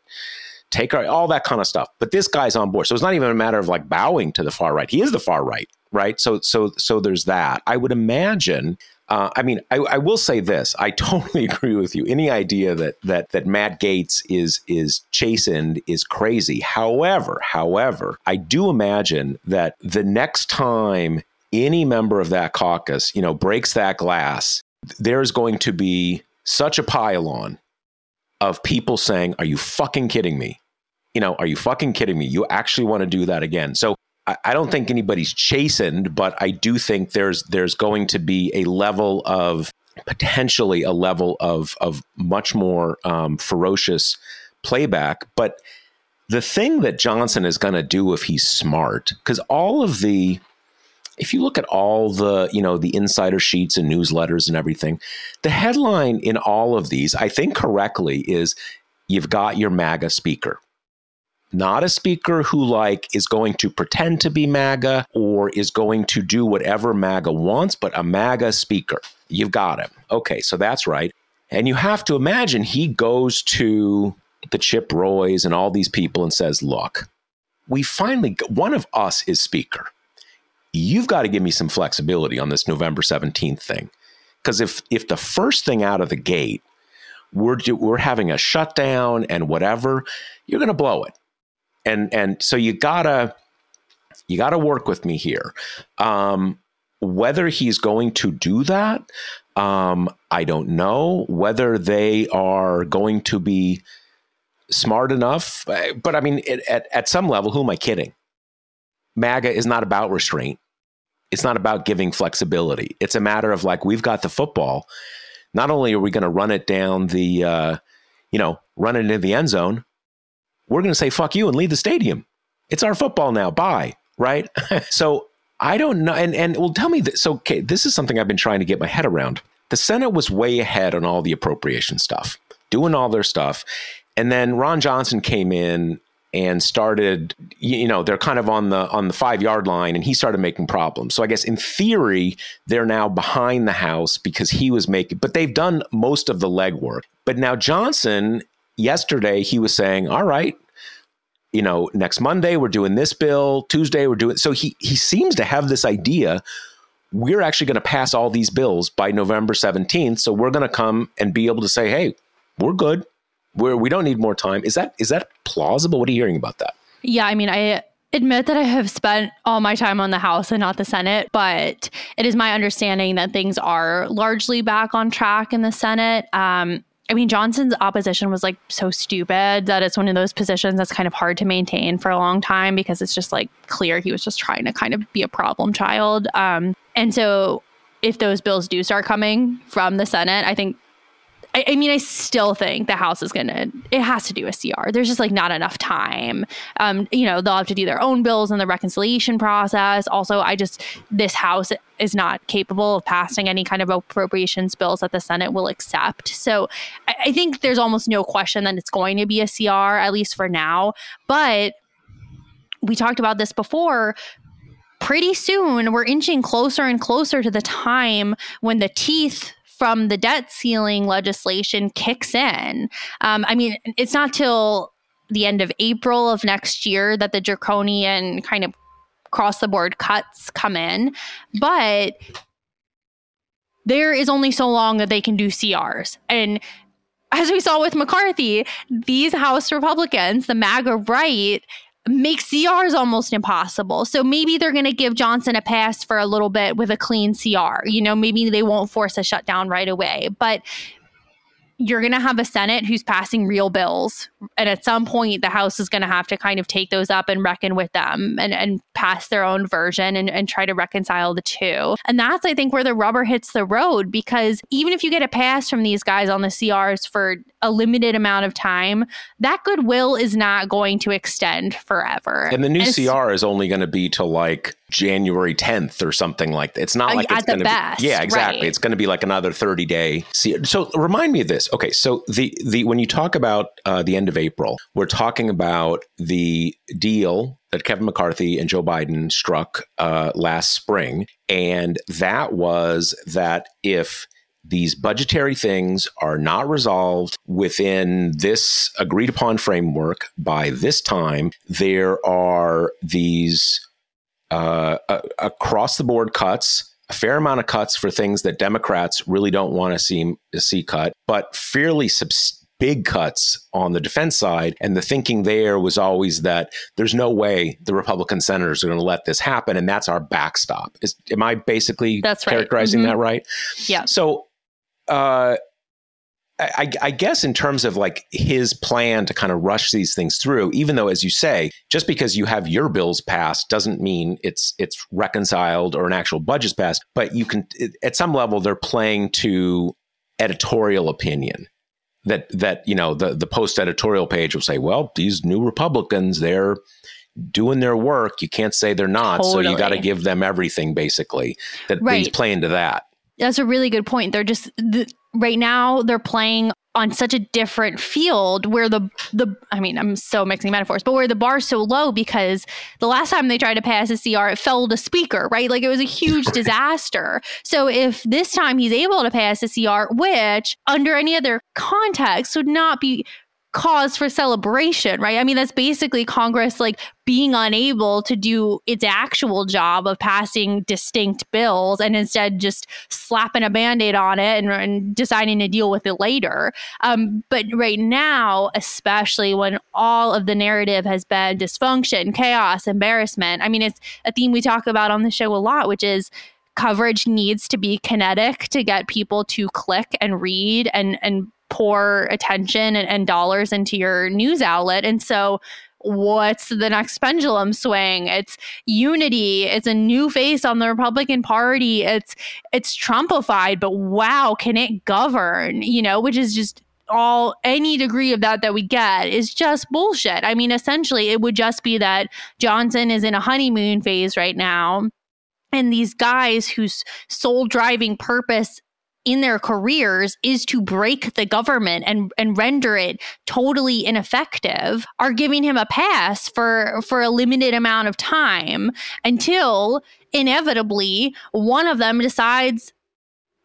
take our, all that kind of stuff. But this guy's on board. So it's not even a matter of like bowing to the far right. He is the far right, right? So so so there's that. I would imagine. Uh, I mean, I, I, will say this: I totally agree with you. Any idea that that that Matt Gaetz is is chastened is crazy. However, however, I do imagine that the next time any member of that caucus, you know, breaks that glass, there's going to be such a pile-on of people saying, Are you fucking kidding me? You know, are you fucking kidding me? You actually want to do that again. So I, I don't think anybody's chastened, but I do think there's there's going to be a level of potentially a level of of much more um, ferocious playback. But the thing that Johnson is going to do if he's smart, because all of the if you look at all the you know the insider sheets and newsletters and everything the headline in all of these i think correctly is you've got your maga speaker. Not a speaker who like is going to pretend to be maga or is going to do whatever maga wants but a maga speaker. You've got him. Okay so that's right. And you have to imagine he goes to the chip roys and all these people and says look we finally one of us is speaker you've got to give me some flexibility on this November 17th thing. Because if if the first thing out of the gate we're we're having a shutdown and whatever, you're going to blow it. And and so you gotta you gotta work with me here. Um, whether he's going to do that, um, I don't know. Whether they are going to be smart enough, but I mean, it, at at some level, who am I kidding? MAGA is not about restraint. It's not about giving flexibility. It's a matter of like, we've got the football. Not only are we going to run it down the, uh, you know, run it into the end zone, we're going to say, fuck you and leave the stadium. It's our football now. Bye. Right. so I don't know. And, and well, tell me this. So, okay, this is something I've been trying to get my head around. the Senate was way ahead on all the appropriation stuff, doing all their stuff. And then Ron Johnson came in and started you know they're kind of on the on the 5 yard line and he started making problems. So I guess in theory they're now behind the house because he was making but they've done most of the legwork. But now Johnson yesterday he was saying, "All right, you know, next Monday we're doing this bill, Tuesday we're doing so he he seems to have this idea we're actually going to pass all these bills by November 17th. So we're going to come and be able to say, hey, we're good. We're, we don't need more time. Is that is that plausible? What are you hearing about that? Yeah, I mean, I admit that I have spent all my time on the House and not the Senate, but it is my understanding that things are largely back on track in the Senate. Um, I mean, Johnson's opposition was like so stupid that it's one of those positions that's kind of hard to maintain for a long time because it's just like clear he was just trying to kind of be a problem child. Um, and so if those bills do start coming from the Senate, I think I, I, mean, I still think the House is gonna. It has to do a CR. There's just like not enough time. Um, you know, they'll have to do their own bills in the reconciliation process. Also, I just this House is not capable of passing any kind of appropriations bills that the Senate will accept. So, I, I think there's almost no question that it's going to be a CR at least for now. But we talked about this before pretty soon we're inching closer and closer to the time when the teeth from the debt ceiling legislation kicks in. Um, I mean, it's not till the end of April of next year that the draconian kind of cross the board cuts come in, but there is only so long that they can do CRs. And as we saw with McCarthy, these House Republicans, the MAGA right, make CRs almost impossible. So maybe they're going to give Johnson a pass for a little bit with a clean CR. You know, maybe they won't force a shutdown right away. But you're going to have a Senate who's passing real bills. And at some point, the House is going to have to kind of take those up and reckon with them and, and pass their own version and, and try to reconcile the two. And that's, I think, where the rubber hits the road because even if you get a pass from these guys on the CRs for a limited amount of time, that goodwill is not going to extend forever. And the new and CR is only going to be to like January 10th or something like that. It's not like at it's the best. Be, yeah, exactly. Right. It's going to be like another 30 day. So remind me of this. Okay, so the the when you talk about uh, the end of April, we're talking about the deal that Kevin McCarthy and Joe Biden struck uh, last spring, and that was that if these budgetary things are not resolved within this agreed upon framework by this time, there are these uh, across the board cuts, a fair amount of cuts for things that Democrats really don't want to see see cut, but fairly substantial big cuts on the defense side. And the thinking there was always that there's no way the Republican senators are going to let this happen. And that's our backstop. Is, am I basically that's right. characterizing mm-hmm. that right? Yeah. So, uh, I, I, guess in terms of like his plan to kind of rush these things through, even though, as you say, just because you have your bills passed doesn't mean it's it's reconciled or an actual budget's passed. But you can, at some level, they're playing to editorial opinion. That that you know the the post editorial page will say, well, these new Republicans, they're doing their work. You can't say they're not, totally. so you got to give them everything. Basically, that right. he's playing to that. That's a really good point. They're just the, right now they're playing on such a different field where the the I mean I'm so mixing metaphors, but where the bar's so low because the last time they tried to pass a CR, it fell to speaker, right? Like it was a huge disaster. So if this time he's able to pass a CR, which under any other context would not be cause for celebration, right? I mean, that's basically Congress like being unable to do its actual job of passing distinct bills and instead just slapping a band aid on it and, and, deciding to deal with it later. Um, but right now, especially when all of the narrative has been dysfunction, chaos, embarrassment, I mean, it's a theme we talk about on the show a lot, which is coverage needs to be kinetic to get people to click and read and and pour attention and, and dollars into your news outlet. And so what's the next pendulum swing? It's unity. It's a new face on the republican party. It's it's trumpified but wow can it govern? You know which is just all any degree of that that we get is just bullshit. I mean essentially it would just be that johnson is in a honeymoon phase right now. And these guys whose sole driving purpose in their careers is to break the government and, and render it totally ineffective are giving him a pass for for a limited amount of time until inevitably one of them decides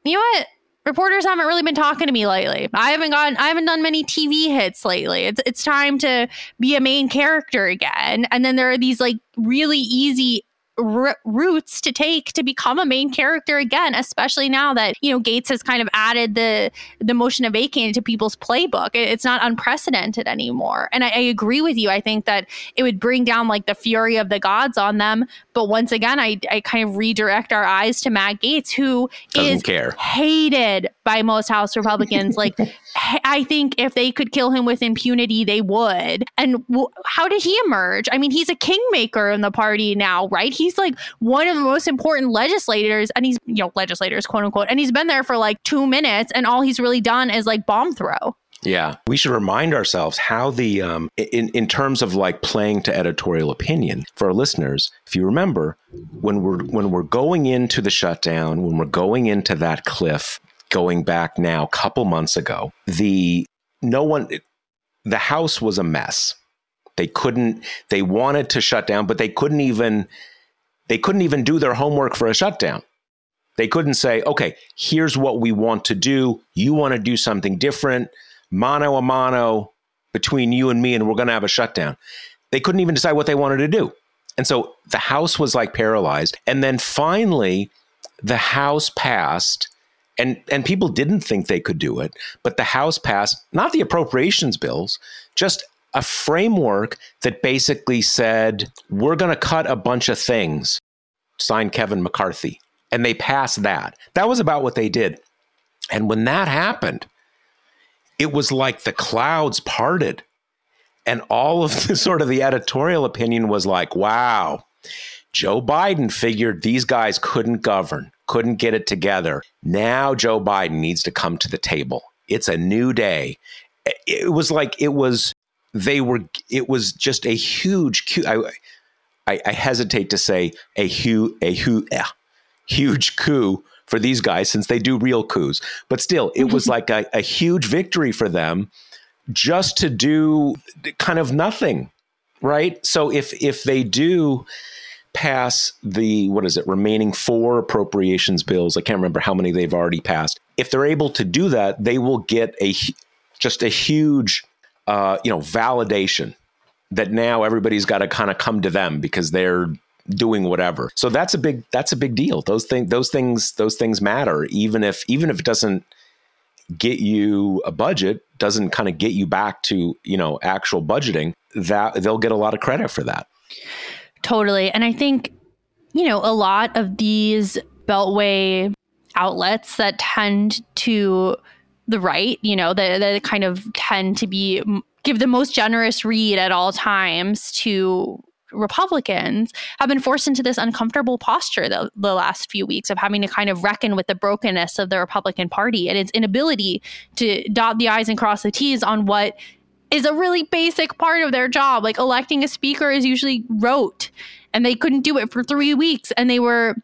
you know what reporters haven't really been talking to me lately. I haven't gotten I haven't done many TV hits lately. It's it's time to be a main character again. And then there are these like really easy r- routes to take to become a main character again, especially now that you know Gaetz has kind of added the the motion of vacant to people's playbook. It, it's not unprecedented anymore, and I, I, agree with you. I think that it would bring down like the fury of the gods on them. But once again, I, I kind of redirect our eyes to Matt Gaetz, who Doesn't is care. hated by most House Republicans. like, I think if they could kill him with impunity, they would. And w- how did he emerge? I mean, he's a kingmaker in the party now, right? He's like one of the most important legislators, and he's, you know, legislators, quote unquote, and he's been there for like two minutes, and all he's really done is like bomb throw. Yeah, we should remind ourselves how the um, in in terms of like playing to editorial opinion for our listeners. If you remember, when we're when we're going into the shutdown, when we're going into that cliff, going back now a couple months ago, the no one, the House was a mess. They couldn't. They wanted to shut down, but they couldn't even. They couldn't even do their homework for a shutdown. They couldn't say, okay, here's what we want to do. You want to do something different mano a mano between you and me, and we're going to have a shutdown. They couldn't even decide what they wanted to do. And so the House was like paralyzed. And then finally, the House passed, and, and people didn't think they could do it, but the House passed not the appropriations bills, just a framework that basically said, we're going to cut a bunch of things, signed Kevin McCarthy. And they passed that. That was about what they did. And when that happened, it was like the clouds parted and all of the sort of the editorial opinion was like wow joe biden figured these guys couldn't govern couldn't get it together now joe biden needs to come to the table it's a new day it was like it was they were it was just a huge I, I, I hesitate to say a huge a huge huge coup for these guys since they do real coups. But still, it was like a, a huge victory for them just to do kind of nothing, right? So if if they do pass the what is it remaining four appropriations bills, I can't remember how many they've already passed. If they're able to do that, they will get a just a huge uh, you know validation that now everybody's got to kind of come to them because they're doing whatever. So that's a big that's a big deal. Those things those things those things matter even if even if it doesn't get you a budget, doesn't kind of get you back to, you know, actual budgeting, that they'll get a lot of credit for that. Totally. And I think you know, a lot of these beltway outlets that tend to the right, you know, that, that kind of tend to be give the most generous read at all times to Republicans have been forced into this uncomfortable posture the, the last few weeks of having to kind of reckon with the brokenness of the Republican Party and its inability to dot the I's and cross the T's on what is a really basic part of their job. Like electing a speaker is usually rote, and they couldn't do it for three weeks, and they were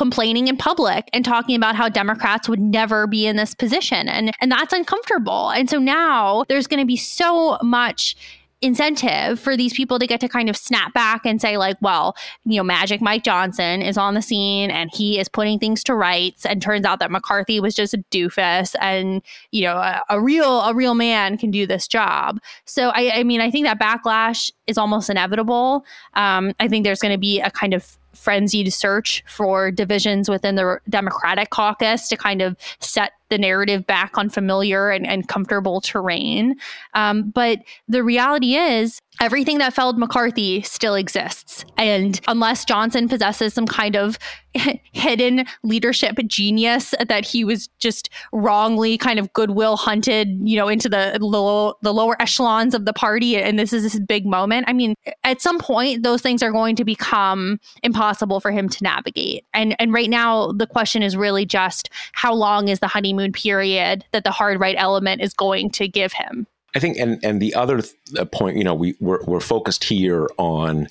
complaining in public and talking about how Democrats would never be in this position. And and that's uncomfortable. And so now there's going to be so much incentive for these people to get to kind of snap back and say like well you know magic mike johnson is on the scene and he is putting things to rights and turns out that mccarthy was just a doofus and you know a, a real a real man can do this job so i i mean i think that backlash is almost inevitable um, i think there's going to be a kind of frenzied search for divisions within the Democratic caucus to kind of set the narrative back on familiar and, and comfortable terrain. Um, but the reality is, everything that felled McCarthy still exists. And unless Johnson possesses some kind of hidden leadership genius that he was just wrongly kind of goodwill hunted, you know, into the low, the lower echelons of the party and this is this big moment. I mean, at some point those things are going to become impossible for him to navigate. And and right now the question is really just how long is the honeymoon period that the hard right element is going to give him? I think, and and the other th- uh, point, you know, we we're, we're focused here on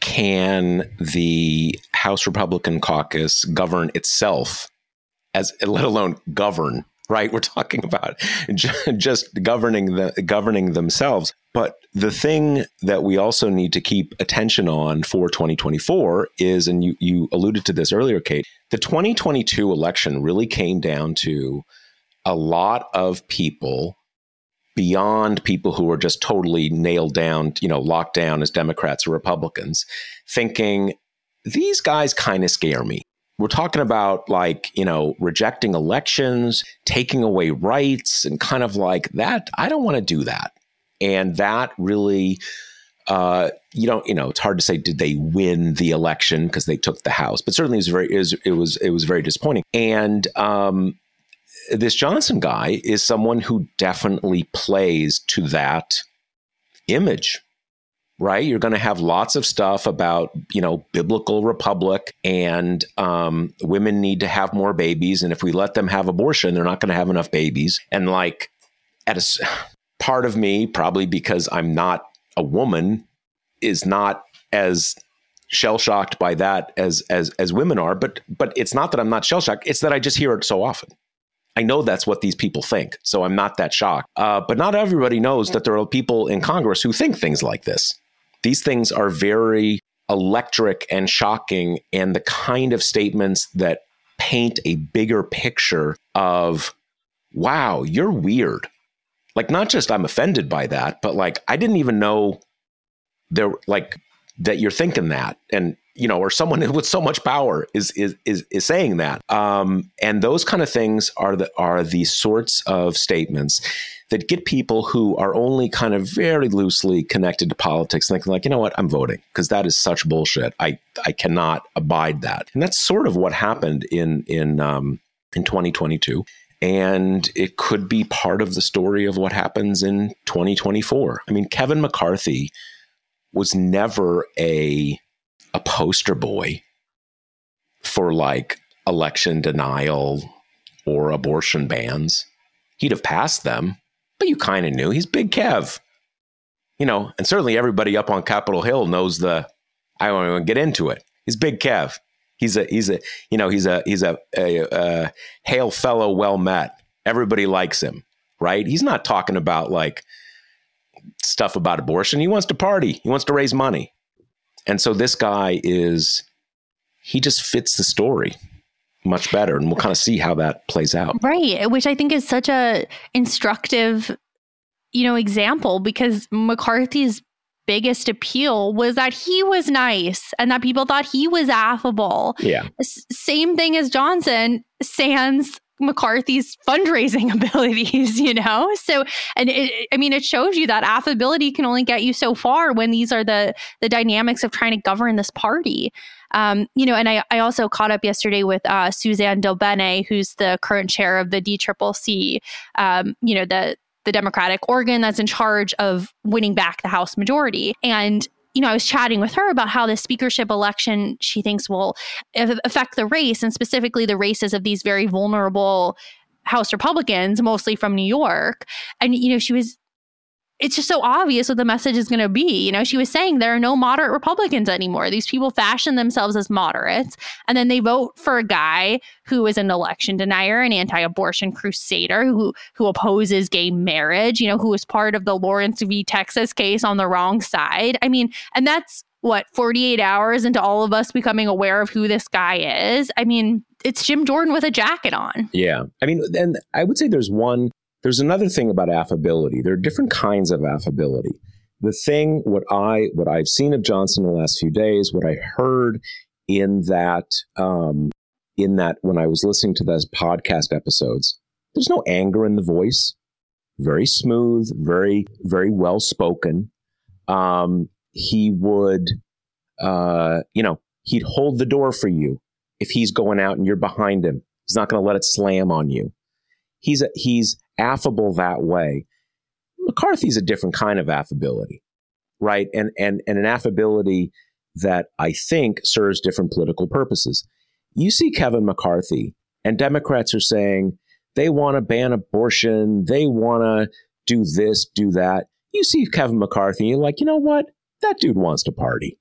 can the House Republican caucus govern itself as let alone govern right? We're talking about just governing the governing themselves. But the thing that we also need to keep attention on for 2024 is, and you you alluded to this earlier, Kate, the 2022 election really came down to a lot of people beyond people who are just totally nailed down, you know, locked down as Democrats or Republicans, thinking these guys kind of scare me. We're talking about like you know rejecting elections taking away rights and kind of like that. I don't want to do that. And that really uh, you don't you know it's hard to say did they win the election because they took the house? But certainly it was very it was it was, it was very disappointing. And um, this johnson guy is someone who definitely plays to that image right? You're going to have lots of stuff about, you know, biblical republic and um, women need to have more babies. And if we let them have abortion, they're not going to have enough babies. And like, at a part of me, probably because I'm not a woman, is not as shell shocked by that as as as women are. But but it's not that I'm not shell shocked. It's that I just hear it so often. I know that's what these people think, so I'm not that shocked. Uh, but not everybody knows that there are people in Congress who think things like this. These things are very electric and shocking, and the kind of statements that paint a bigger picture of, wow, you're weird. Like, not just I'm offended by that, but like, I didn't even know there, like, that you're thinking that. And you know, or someone with so much power is is is, is saying that. Um, and those kind of things are the are the sorts of statements that get people who are only kind of very loosely connected to politics thinking like, you know what, I'm voting because that is such bullshit. I I cannot abide that. And that's sort of what happened in in um, in 2022 and it could be part of the story of what happens in 2024. I mean, Kevin McCarthy was never a a poster boy for like election denial or abortion bans. He'd have passed them, but you kind of knew he's Big Kev. You know, and certainly everybody up on Capitol Hill knows the I don't even get into it. He's Big Kev. He's a he's a you know he's a he's a, a, a hail fellow well met. Everybody likes him, right? He's not talking about like stuff about abortion. He wants to party. He wants to raise money. And so this guy is, he just fits the story much better. And we'll kind of see how that plays out. Right. Eh, which I think is such a instructive, you know, example because McCarthy's biggest appeal was that he was nice and that people thought he was affable. Yeah. S- same thing as Johnson, sans McCarthy's fundraising abilities, you know? So, and it, I mean, it shows you that affability can only get you so far when these are the, the dynamics of trying to govern this party. Um, you know, and I, I also caught up yesterday with uh, Suzanne DelBene, who's the current chair of the DCCC, um, you know, the, the Democratic organ that's in charge of winning back the House majority. And you know, I was chatting with her about how the speakership election she thinks will affect the race and specifically the races of these very vulnerable House Republicans, mostly from New York. And, you know, she was it's just so obvious what the message is going to be. You know, she was saying there are no moderate Republicans anymore. These people fashion themselves as moderates, and then they vote for a guy who is an election denier, an anti-abortion crusader, who who opposes gay marriage. You know, who was part of the Lawrence v. Texas case on the wrong side. I mean, and that's what 48 hours into all of us becoming aware of who this guy is. I mean, it's Jim Jordan with a jacket on. Yeah. I mean, and I would say there's one there's another thing about affability. There are different kinds of affability. The thing, what I, what I've seen of Johnson in the last few days, what I heard in that, um, in that when I was listening to those podcast episodes, there's no anger in the voice. Very smooth, very, very well spoken. Um, he would, uh, you know, he'd hold the door for you if he's going out and you're behind him. He's not going to let it slam on you. He's a, he's affable that way. McCarthy's a different kind of affability, right? And and and an affability that I think serves different political purposes. You see Kevin McCarthy, and Democrats are saying they want to ban abortion, they want to do this, do that. You see Kevin McCarthy, you're like, you know what? That dude wants to party.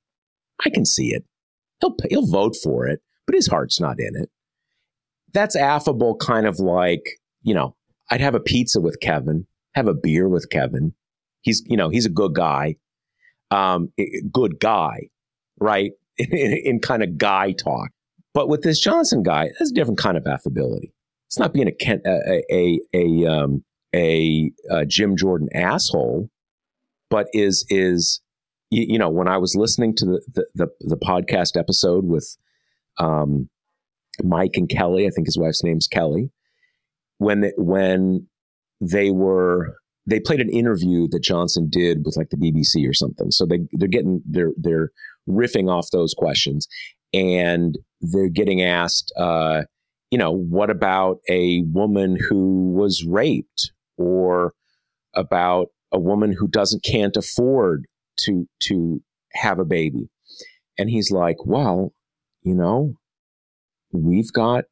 I can see it. He'll he'll vote for it, but his heart's not in it. that's affable, kind of like, you know, I'd have a pizza with Kevin, have a beer with Kevin. He's, you know, he's a good guy, um, good guy, right? in, in kind of guy talk. But with this Johnson guy, there's a different kind of affability. It's not being a a a a, um, a, a Jim Jordan asshole, but is is you, you, know when I was listening to the the, the, the podcast episode with um, Mike and Kelly, I think his wife's name's Kelly, when they, when they were they played an interview that Johnson did with like the BBC or something. So they they're getting they're they're riffing off those questions, and they're getting asked, uh, you know, what about a woman who was raped, or about a woman who doesn't can't afford to to have a baby, and he's like, well, you know, we've got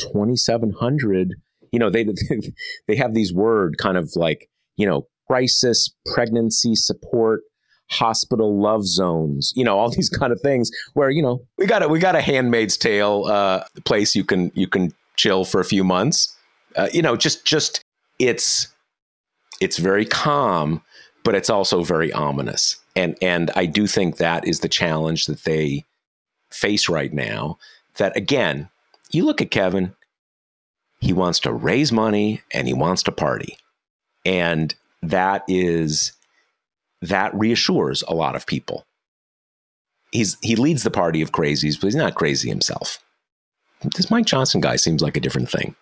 twenty seven hundred. You know, they they have these word kind of like you know crisis pregnancy support hospital love zones, you know, all these kind of things where, you know, we got a, we got a handmaid's tale, uh, place you can, you can chill for a few months. Uh, you know, just, just it's, it's very calm, but it's also very ominous. And, and I do think that is the challenge that they face right now. That again, you look at Kevin, he wants to raise money and he wants to party. And that is that reassures a lot of people. He's he leads the party of crazies, but he's not crazy himself. This Mike Johnson guy seems like a different thing.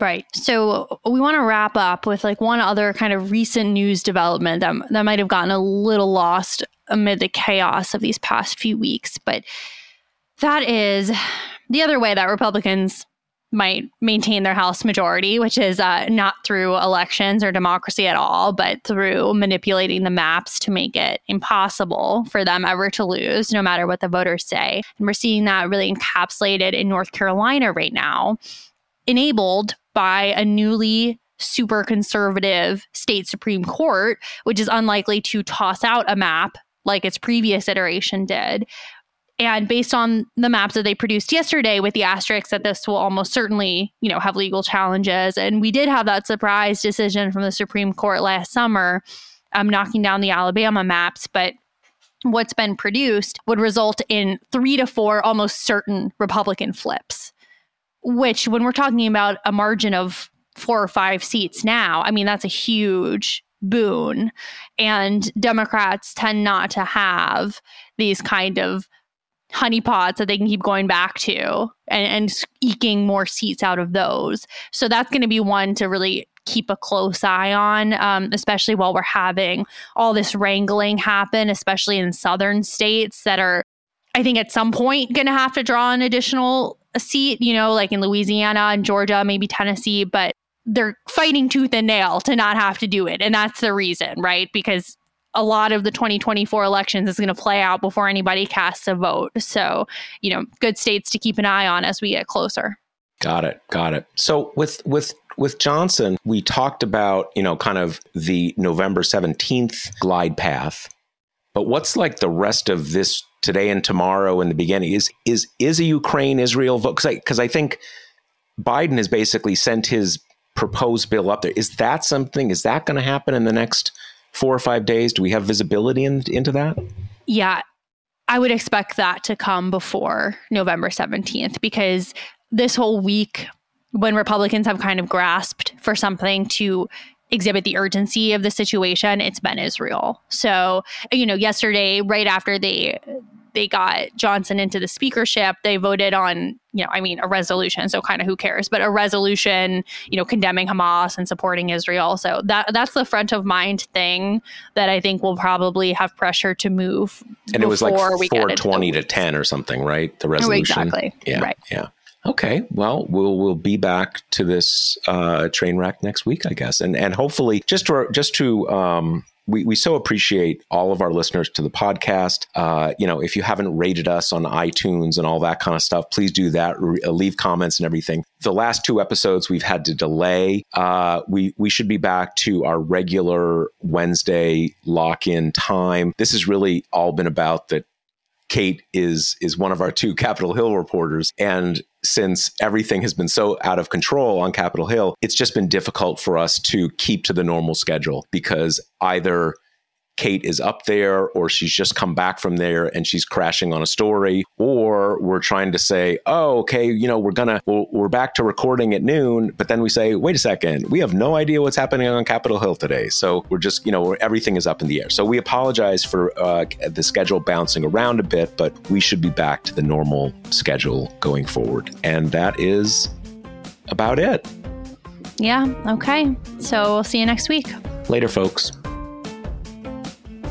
Right. So we want to wrap up with like one other kind of recent news development that that might have gotten a little lost amid the chaos of these past few weeks, but that is the other way that Republicans might maintain their House majority, which is uh, not through elections or democracy at all, but through manipulating the maps to make it impossible for them ever to lose, no matter what the voters say. And we're seeing that really encapsulated in North Carolina right now, enabled by a newly super conservative state Supreme Court, which is unlikely to toss out a map like its previous iteration did, and based on the maps that they produced yesterday with the asterisks that this will almost certainly, you know, have legal challenges. And we did have that surprise decision from the Supreme Court last summer, um, knocking down the Alabama maps. But what's been produced would result in three to four almost certain Republican flips, which, when we're talking about a margin of four or five seats now, I mean, that's a huge boon. And Democrats tend not to have these kind of honeypots that they can keep going back to and, and eking more seats out of those. So that's going to be one to really keep a close eye on, um, especially while we're having all this wrangling happen, especially in southern states that are, I think, at some point going to have to draw an additional seat, you know, like in Louisiana and Georgia, maybe Tennessee, but they're fighting tooth and nail to not have to do it. And that's the reason, right? Because a lot of the 2024 elections is going to play out before anybody casts a vote. So, you know, good states to keep an eye on as we get closer. Got it. Got it. So with with with Johnson, we talked about, you know, kind of the November 17th glide path. But what's like the rest of this today and tomorrow in the beginning is is is a Ukraine Israel vote cuz I cuz I think Biden has basically sent his proposed bill up there. Is that something is that going to happen in the next four or five days? Do we have visibility in, into that? Yeah, I would expect that to come before November 17th because this whole week, when Republicans have kind of grasped for something to exhibit the urgency of the situation, it's been Israel. So, you know, yesterday, right after they they got Johnson into the speakership, they voted on, you know, I mean, a resolution. So kind of who cares, but a resolution, you know, condemning Hamas and supporting Israel. So that that's the front of mind thing that I think will probably have pressure to move. And it was like four twenty to ten or something, right? The oh, resolution. Exactly. Yeah. Right. Yeah. Okay, well, we'll we'll be back to this uh, train wreck next week, I guess, and and hopefully just to just to um, we, we so appreciate all of our listeners to the podcast. Uh, you know, if you haven't rated us on iTunes and all that kind of stuff, please do that. Re- uh, leave comments and everything. The last two episodes we've had to delay. Uh, we we should be back to our regular Wednesday lock in time. This has really all been about that Kate is is one of our two Capitol Hill reporters, and since everything has been so out of control on Capitol Hill, it's just been difficult for us to keep to the normal schedule because either Kate is up there or she's just come back from there and she's crashing on a story or we're trying to say oh okay you know we're gonna we're back to recording at noon but then we say wait a second we have no idea what's happening on capitol hill today. So we're just you know everything is up in the air. So we apologize for uh, the schedule bouncing around a bit but we should be back to the normal schedule going forward. And that is about it. Yeah okay. So we'll see you next week. Later folks